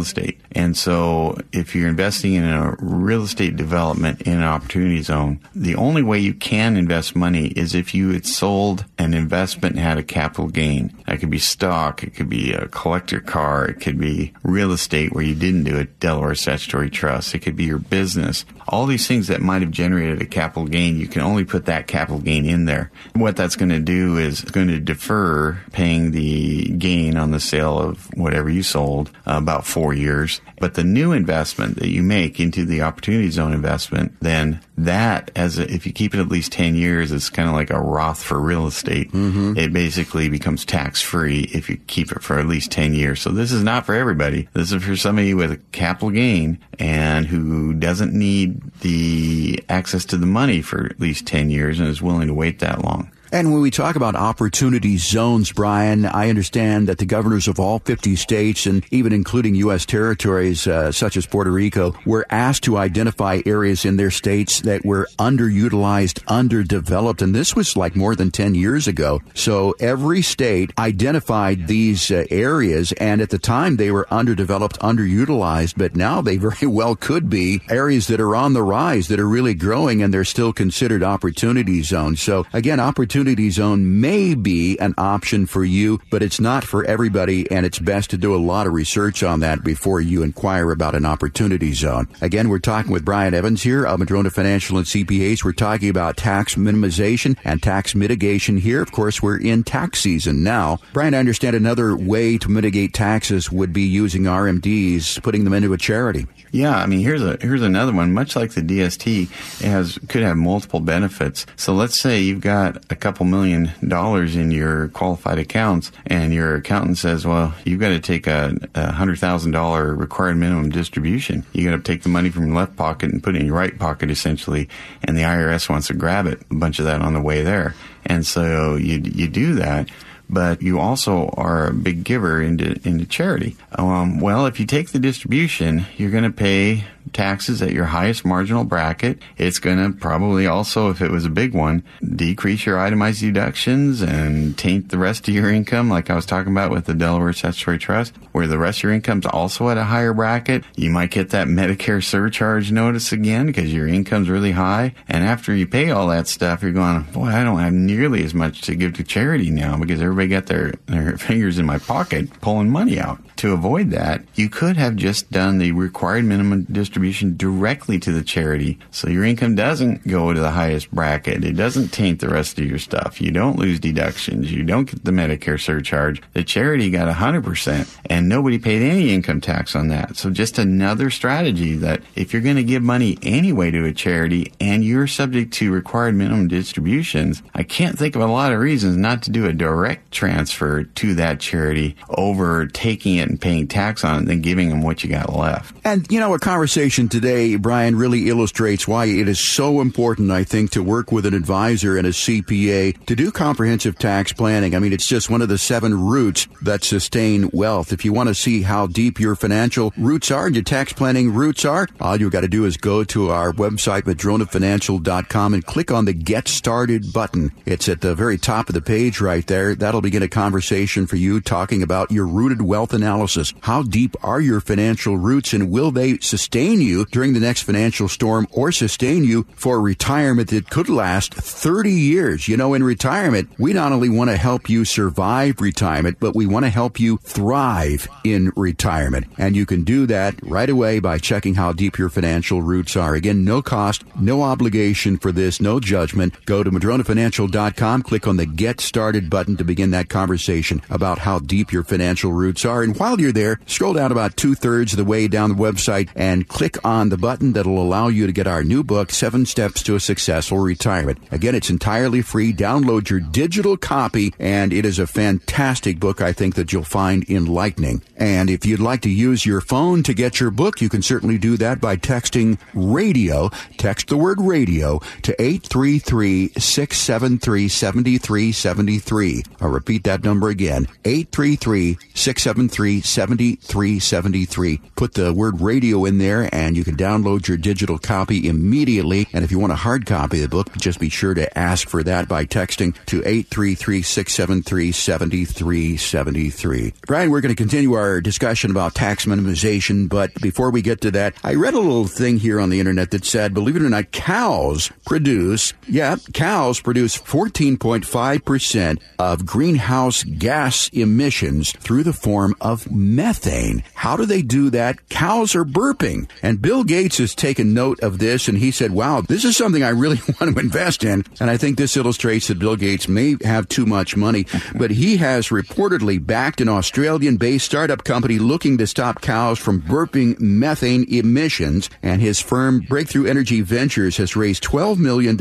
estate. And so if you're investing in a real estate development in an opportunity zone, the only way you can invest money is if you had sold an investment and had a capital gain. That could be stock, it could be a collector car, it could be real estate where you didn't do a Delaware statutory trust, it could be your business. All these things that might have generated a capital gain, you can only put that capital gain in there. What that's going to do is going to defer paying the gain on the sale of whatever you sold uh, about four years. But the new investment that you make into the opportunity zone investment, then that as a, if you keep it at least 10 years, it's kind of like a Roth for real estate. Mm-hmm. It basically becomes tax free if you keep it for at least 10 years. So this is not for everybody. This is for somebody with a capital gain and who doesn't need the access to the money for at least 10 years and is willing to wait that long. And when we talk about opportunity zones, Brian, I understand that the governors of all 50 states and even including U.S. territories uh, such as Puerto Rico were asked to identify areas in their states that were underutilized, underdeveloped. And this was like more than 10 years ago. So every state identified these uh, areas. And at the time they were underdeveloped, underutilized, but now they very well could be areas that are on the rise, that are really growing and they're still considered opportunity zones. So again, opportunity opportunity zone may be an option for you, but it's not for everybody, and it's best to do a lot of research on that before you inquire about an opportunity zone. Again, we're talking with Brian Evans here of Madrona Financial and CPAs. We're talking about tax minimization and tax mitigation here. Of course, we're in tax season now. Brian, I understand another way to mitigate taxes would be using RMDs, putting them into a charity. Yeah, I mean, here's a here's another one. Much like the DST, it has could have multiple benefits. So let's say you've got a couple million dollars in your qualified accounts, and your accountant says, "Well, you've got to take a, a hundred thousand dollar required minimum distribution. You got to take the money from your left pocket and put it in your right pocket, essentially." And the IRS wants to grab it, a bunch of that on the way there, and so you you do that but you also are a big giver into into charity. Um, well, if you take the distribution, you're going to pay taxes at your highest marginal bracket. It's going to probably also, if it was a big one, decrease your itemized deductions and taint the rest of your income, like I was talking about with the Delaware Statutory Trust, where the rest of your income's also at a higher bracket. You might get that Medicare surcharge notice again because your income's really high. And after you pay all that stuff, you're going, boy, I don't have nearly as much to give to charity now because everybody got their, their fingers in my pocket pulling money out. To avoid that, you could have just done the required minimum distribution directly to the charity so your income doesn't go to the highest bracket. It doesn't taint the rest of your stuff. You don't lose deductions. You don't get the Medicare surcharge. The charity got 100% and nobody paid any income tax on that. So just another strategy that if you're going to give money anyway to a charity and you're subject to required minimum distributions, I can't think of a lot of reasons not to do a direct transfer to that charity over taking it and paying tax on it then giving them what you got left. And, you know, a conversation today, Brian, really illustrates why it is so important, I think, to work with an advisor and a CPA to do comprehensive tax planning. I mean, it's just one of the seven roots that sustain wealth. If you want to see how deep your financial roots are and your tax planning roots are, all you've got to do is go to our website, madronafinancial.com, and click on the Get Started button. It's at the very top of the page right there. That'll begin a conversation for you talking about your rooted wealth analysis. How deep are your financial roots and will they sustain you during the next financial storm or sustain you for retirement that could last 30 years? You know, in retirement, we not only want to help you survive retirement, but we want to help you thrive in retirement. And you can do that right away by checking how deep your financial roots are. Again, no cost, no obligation for this, no judgment. Go to madronafinancial.com, click on the Get Started button to begin that conversation about how deep your financial roots are. And while you're there, scroll down about two thirds of the way down the website and click on the button that'll allow you to get our new book, Seven Steps to a Successful Retirement. Again, it's entirely free. Download your digital copy, and it is a fantastic book, I think, that you'll find enlightening. And if you'd like to use your phone to get your book, you can certainly do that by texting radio. Text the word radio to 833 673 7373. I'll repeat that number again 833 673 7373. Put the word radio in there and you can download your digital copy immediately. And if you want a hard copy of the book, just be sure to ask for that by texting to 833 673 7373. Brian, we're going to continue our discussion about tax minimization, but before we get to that, I read a little thing here on the internet that said, believe it or not, cows produce, yeah, cows produce 14.5% of greenhouse gas emissions through the form of methane. How do they do that? Cows are burping. And Bill Gates has taken note of this and he said, wow, this is something I really want to invest in. And I think this illustrates that Bill Gates may have too much money, but he has reportedly backed an Australian based startup company looking to stop cows from burping methane emissions. And his firm, Breakthrough Energy Ventures, has raised $12 million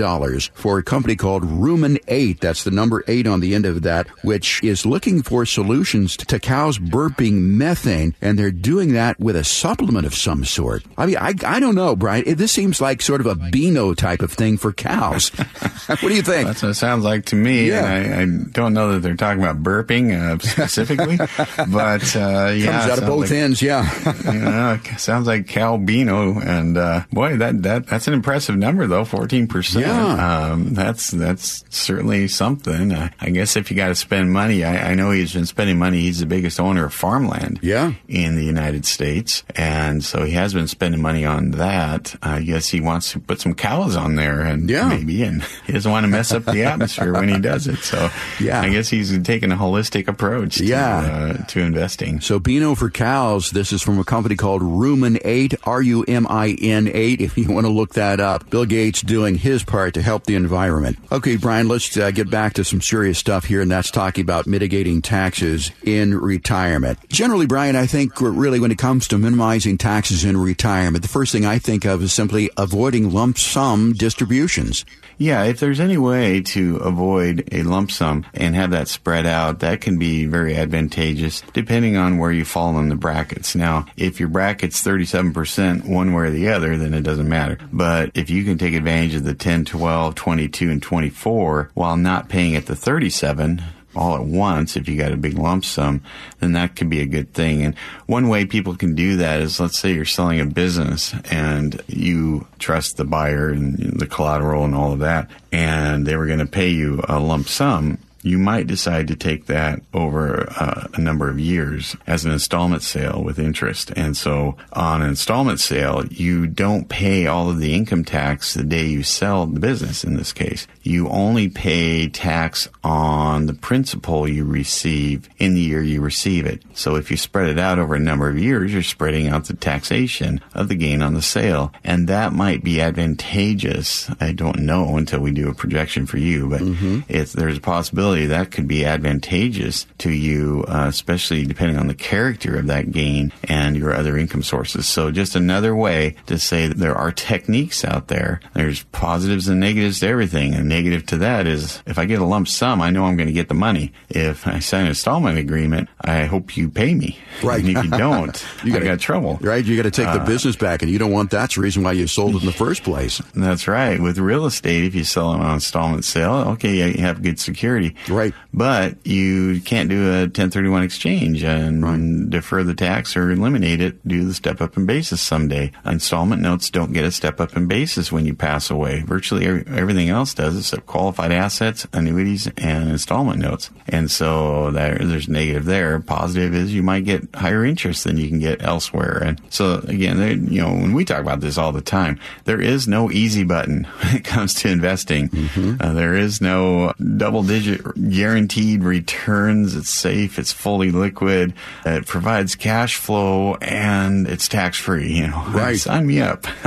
for a company called Rumen 8. That's the number 8 on the end of that, which is looking for solutions to cows burping methane. And they're doing that with a supplement of some sort. I mean, I, I don't know, Brian. This seems like sort of a Beano type of thing for cows. what do you think? That's what it sounds like to me. Yeah. I, I don't know that they're talking about burping uh, specifically, but uh, yeah, Comes out of both like- ends, yeah. you know, sounds like Calbino, and uh, boy, that that that's an impressive number, though. Fourteen percent. Yeah. Um, that's that's certainly something. Uh, I guess if you got to spend money, I, I know he's been spending money. He's the biggest owner of farmland. Yeah. In the United States, and so he has been spending money on that. I guess he wants to put some cows on there, and Yeah. maybe, and he doesn't want to mess up the atmosphere when he does it. So, Yeah. I guess he's taking a holistic approach. To, Yeah. uh, to investing. So Beano for cows. This is from a company called Rumin8, R-U-M-I-N 8, if you want to look that up. Bill Gates doing his part to help the environment. Okay, Brian, let's uh, get back to some serious stuff here, and that's talking about mitigating taxes in retirement. Generally, Brian, I think really when it comes to minimizing taxes in retirement, the first thing I think of is simply avoiding lump sum distributions. Yeah, if there's any way to avoid a lump sum and have that spread out, that can be very advantageous depending on where you fall in the brackets. Now, if your bracket's 37% one way or the other, then it doesn't matter. But if you can take advantage of the 10, 12, 22, and 24 while not paying at the 37, all at once, if you got a big lump sum, then that could be a good thing. And one way people can do that is let's say you're selling a business and you trust the buyer and the collateral and all of that, and they were going to pay you a lump sum you might decide to take that over uh, a number of years as an installment sale with interest. And so on an installment sale, you don't pay all of the income tax the day you sell the business in this case. You only pay tax on the principal you receive in the year you receive it. So if you spread it out over a number of years, you're spreading out the taxation of the gain on the sale. And that might be advantageous. I don't know until we do a projection for you, but mm-hmm. it's, there's a possibility that could be advantageous to you, uh, especially depending on the character of that gain and your other income sources. So just another way to say that there are techniques out there. There's positives and negatives to everything. And negative to that is if I get a lump sum, I know I'm going to get the money. If I sign an installment agreement, I hope you pay me. Right. And if you don't, you gotta, got trouble. Right. You got to take the uh, business back and you don't want that's the reason why you sold it in the first place. That's right. With real estate, if you sell them on installment sale, okay, you have good security. Right. But you can't do a 1031 exchange and right. defer the tax or eliminate it Do the step up in basis someday. Installment notes don't get a step up in basis when you pass away. Virtually everything else does except qualified assets, annuities, and installment notes. And so there, there's negative there. Positive is you might get higher interest than you can get elsewhere. And so again, you know, when we talk about this all the time, there is no easy button when it comes to investing. Mm-hmm. Uh, there is no double digit guaranteed returns. It's safe. It's fully liquid. It provides cash flow and it's tax free. You know, right? Sign me up.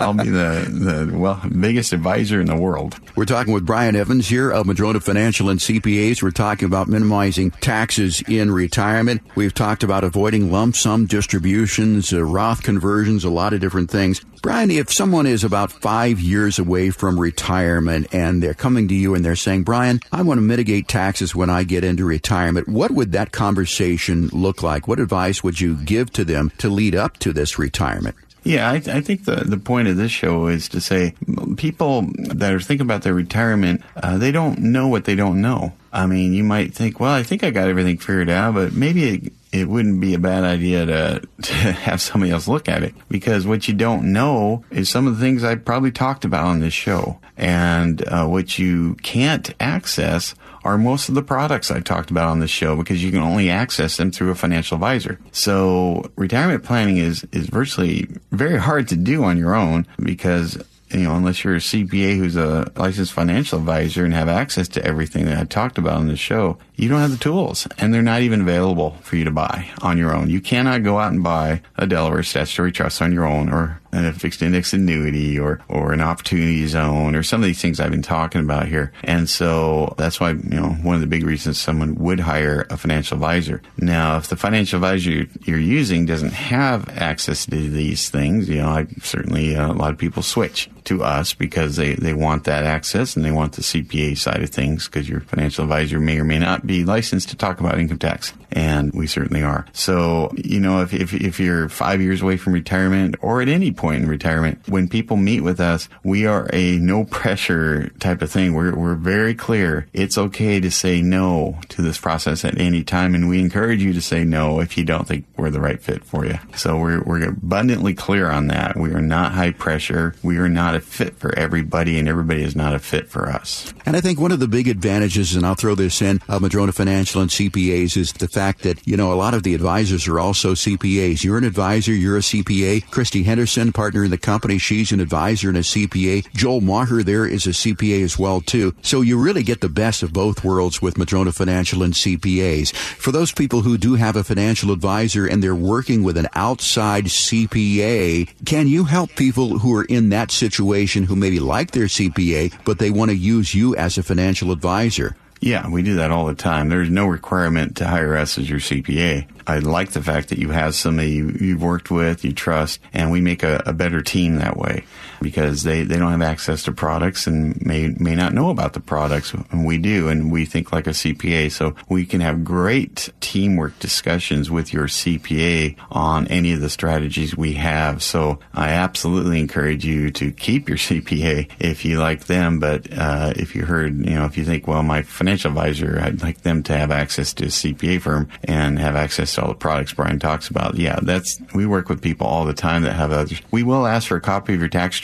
I'll be the the well biggest advisor in the world. We're talking with Brian Evans here of Madrona Financial and CPAs. We're talking about minimizing taxes in retirement. We've talked about avoiding lump sum distributions, uh, Roth conversions, a lot of different things. Brian, if someone is about five years away from retirement and they're coming to you and they're saying, Brian, I want to mitigate taxes when I get into retirement, what would that conversation look like? What advice would you give to them to lead up to this retirement? Yeah, I, I, think the, the point of this show is to say people that are thinking about their retirement, uh, they don't know what they don't know. I mean, you might think, well, I think I got everything figured out, but maybe it, it wouldn't be a bad idea to, to have somebody else look at it because what you don't know is some of the things I probably talked about on this show. And uh, what you can't access are most of the products I talked about on this show because you can only access them through a financial advisor. So retirement planning is, is virtually very hard to do on your own because you know, unless you're a CPA who's a licensed financial advisor and have access to everything that I talked about on the show, you don't have the tools and they're not even available for you to buy on your own. You cannot go out and buy a Delaware statutory trust on your own or a fixed index annuity or, or an opportunity zone or some of these things I've been talking about here. And so that's why, you know, one of the big reasons someone would hire a financial advisor. Now, if the financial advisor you're using doesn't have access to these things, you know, I certainly, uh, a lot of people switch to us because they, they want that access and they want the CPA side of things because your financial advisor may or may not be licensed to talk about income tax. And we certainly are. So, you know, if, if, if you're five years away from retirement or at any point in retirement, when people meet with us, we are a no pressure type of thing. We're, we're very clear. It's okay to say no to this process at any time. And we encourage you to say no if you don't think we're the right fit for you. So we're, we're abundantly clear on that. We are not high pressure. We are not a fit for everybody and everybody is not a fit for us. And I think one of the big advantages, and I'll throw this in, of Madrona Financial and CPAs is the fact that, you know, a lot of the advisors are also CPAs. You're an advisor, you're a CPA. Christy Henderson partner in the company. She's an advisor and a CPA. Joel Maher there is a CPA as well too. So you really get the best of both worlds with Madrona Financial and CPAs. For those people who do have a financial advisor and they're working with an outside CPA, can you help people who are in that situation who maybe like their CPA, but they want to use you as a financial advisor? Yeah, we do that all the time. There's no requirement to hire us as your CPA. I like the fact that you have somebody you, you've worked with, you trust, and we make a, a better team that way because they, they don't have access to products and may may not know about the products and we do and we think like a CPA so we can have great teamwork discussions with your CPA on any of the strategies we have. So I absolutely encourage you to keep your CPA if you like them but uh, if you heard you know if you think well my financial advisor I'd like them to have access to a CPA firm and have access to all the products Brian talks about. Yeah that's we work with people all the time that have others. We will ask for a copy of your tax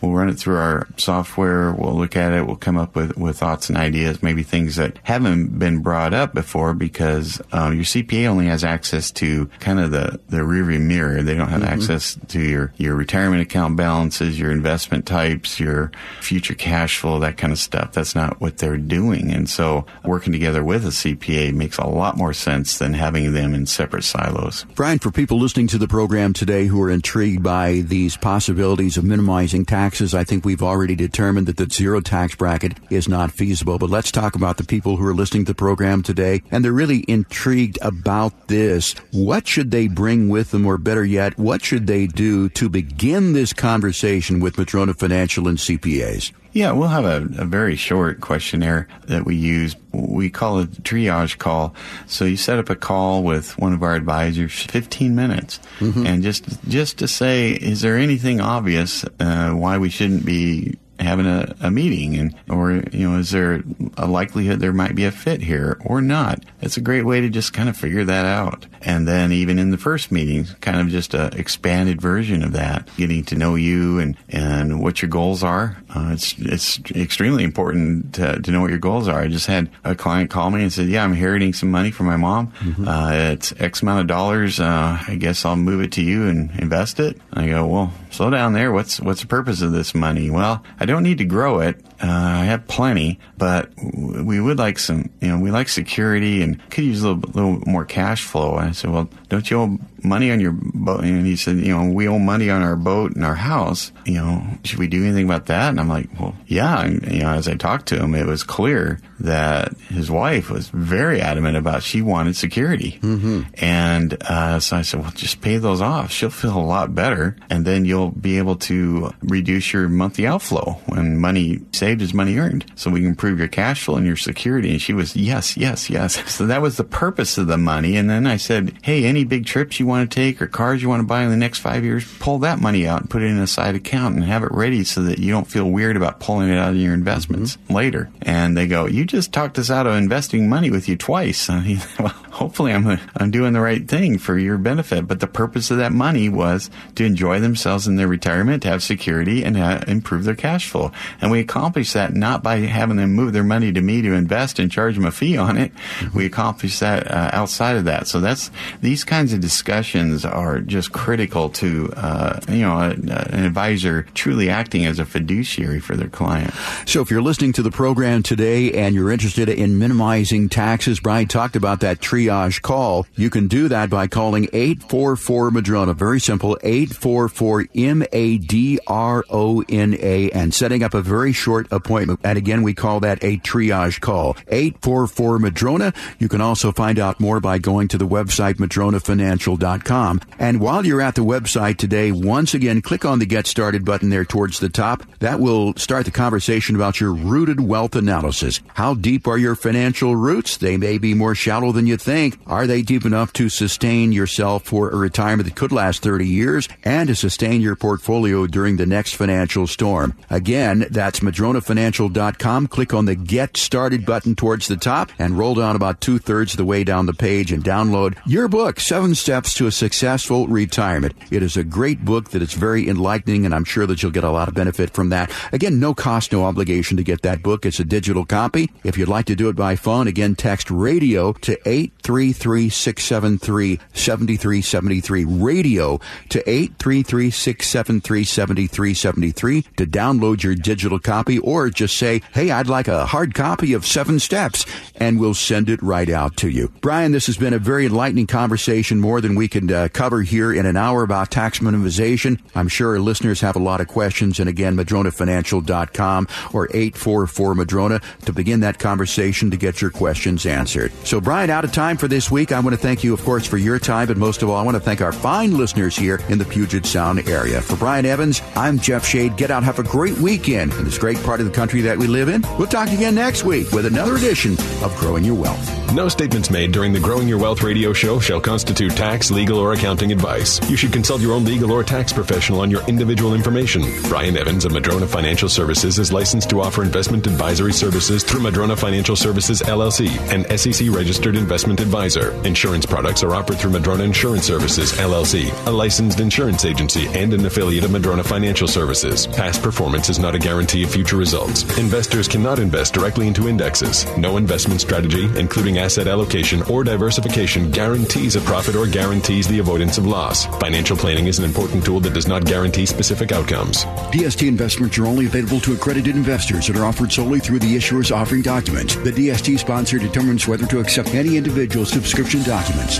We'll run it through our software. We'll look at it. We'll come up with, with thoughts and ideas, maybe things that haven't been brought up before because um, your CPA only has access to kind of the, the rearview mirror. They don't have mm-hmm. access to your, your retirement account balances, your investment types, your future cash flow, that kind of stuff. That's not what they're doing. And so working together with a CPA makes a lot more sense than having them in separate silos. Brian, for people listening to the program today who are intrigued by these possibilities of minimizing raising taxes. I think we've already determined that the zero tax bracket is not feasible. But let's talk about the people who are listening to the program today and they're really intrigued about this. What should they bring with them, or better yet, what should they do to begin this conversation with Madrona Financial and CPAs? Yeah, we'll have a, a, very short questionnaire that we use. We call it a triage call. So you set up a call with one of our advisors, 15 minutes, mm-hmm. and just just to say, is there anything obvious uh, why we shouldn't be having a, a meeting and or you know is there a likelihood there might be a fit here or not? It's a great way to just kind of figure that out. And then even in the first meeting kind of just a expanded version of that getting to know you and and what your goals are. Uh, it's it's extremely important to, to know what your goals are. I just had a client call me and said yeah i'm inheriting some money from my mom. Mm-hmm. uh, it's x amount of dollars. Uh, i guess i'll move it to you and invest it. I go well slow down there. What's what's the purpose of this money? Well i don't need to grow it. Uh, I have plenty, but we would like some, you know, we like security and could use a little, little more cash flow. I said, well, don't you owe money on your boat? And he said, you know, we owe money on our boat and our house. You know, should we do anything about that? And I'm like, well, yeah. And, you know, as I talked to him, it was clear that his wife was very adamant about she wanted security. Mm-hmm. And uh, so I said, well, just pay those off. She'll feel a lot better. And then you'll be able to reduce your monthly outflow when money saved is money earned. So we can improve your cash flow and your security. And she was, yes, yes, yes. So that was the purpose of the money. And then I said, hey, any big trips you want to take or cars you want to buy in the next five years, pull that money out and put it in a side account and have it ready so that you don't feel weird about pulling it out of your investments mm-hmm. later. And they go, you just talked us out of investing money with you twice. well, hopefully I'm, I'm doing the right thing for your benefit. But the purpose of that money was to enjoy themselves in their retirement, to have security and uh, improve their cash flow. And we accomplish that not by having them move their money to me to invest and charge them a fee on it. Mm-hmm. We accomplish that uh, outside of that. So that's these kinds of discussions are just critical to uh, you know a, an advisor truly acting as a fiduciary for their client. So if you're listening to the program today and you're interested in minimizing taxes, Brian talked about that triage call. You can do that by calling 844 Madrona. Very simple, 844 M A D R O N A and setting up a very short appointment. And again, we call that a triage call. 844 Madrona. You can also find out more by going to the website madronafinancial.com. And while you're at the website today, once again, click on the Get Started button there towards the top. That will start the conversation about your rooted wealth analysis. How deep are your financial roots? They may be more shallow than you think. Are they deep enough to sustain yourself for a retirement that could last 30 years and to sustain your portfolio during the next financial storm? Again, that's madronafinancial.com. Click on the Get Started button towards the top and roll down about two thirds of the way down the page and download your book, Seven Steps to a Successful Retirement. It is a great book that is very enlightening, and I'm sure that you'll get a lot of benefit from that. Again, no cost, no obligation to get that book. It's a digital copy. If you'd like to do it by phone, again, text radio to 833 673 7373. Radio to 833 673 7373 to download your digital copy or just say, hey, I'd like a hard copy of Seven Steps, and we'll send it right out to you. Brian, this has been a very enlightening conversation, more than we can uh, cover here in an hour about tax minimization. I'm sure our listeners have a lot of questions, and again, madronafinancial.com or 844 Madrona to begin that conversation to get your questions answered. So, Brian, out of time for this week. I want to thank you, of course, for your time, but most of all, I want to thank our fine listeners here in the Puget Sound area. For Brian Evans, I'm Jeff Shea. Get out, have a great weekend in this great part of the country that we live in. We'll talk again next week with another edition of Growing Your Wealth. No statements made during the Growing Your Wealth radio show shall constitute tax, legal, or accounting advice. You should consult your own legal or tax professional on your individual information. Brian Evans of Madrona Financial Services is licensed to offer investment advisory services through Madrona Financial Services LLC, an SEC registered investment advisor. Insurance products are offered through Madrona Insurance Services LLC, a licensed insurance agency and an affiliate of Madrona Financial Services. Past performance is not a guarantee of future results. Investors cannot invest directly into indexes. No investment strategy, including asset allocation or diversification, guarantees a profit or guarantees the avoidance of loss. Financial planning is an important tool that does not guarantee specific outcomes. DST investments are only available to accredited investors and are offered solely through the issuer's offering document. The DST sponsor determines whether to accept any individual subscription documents.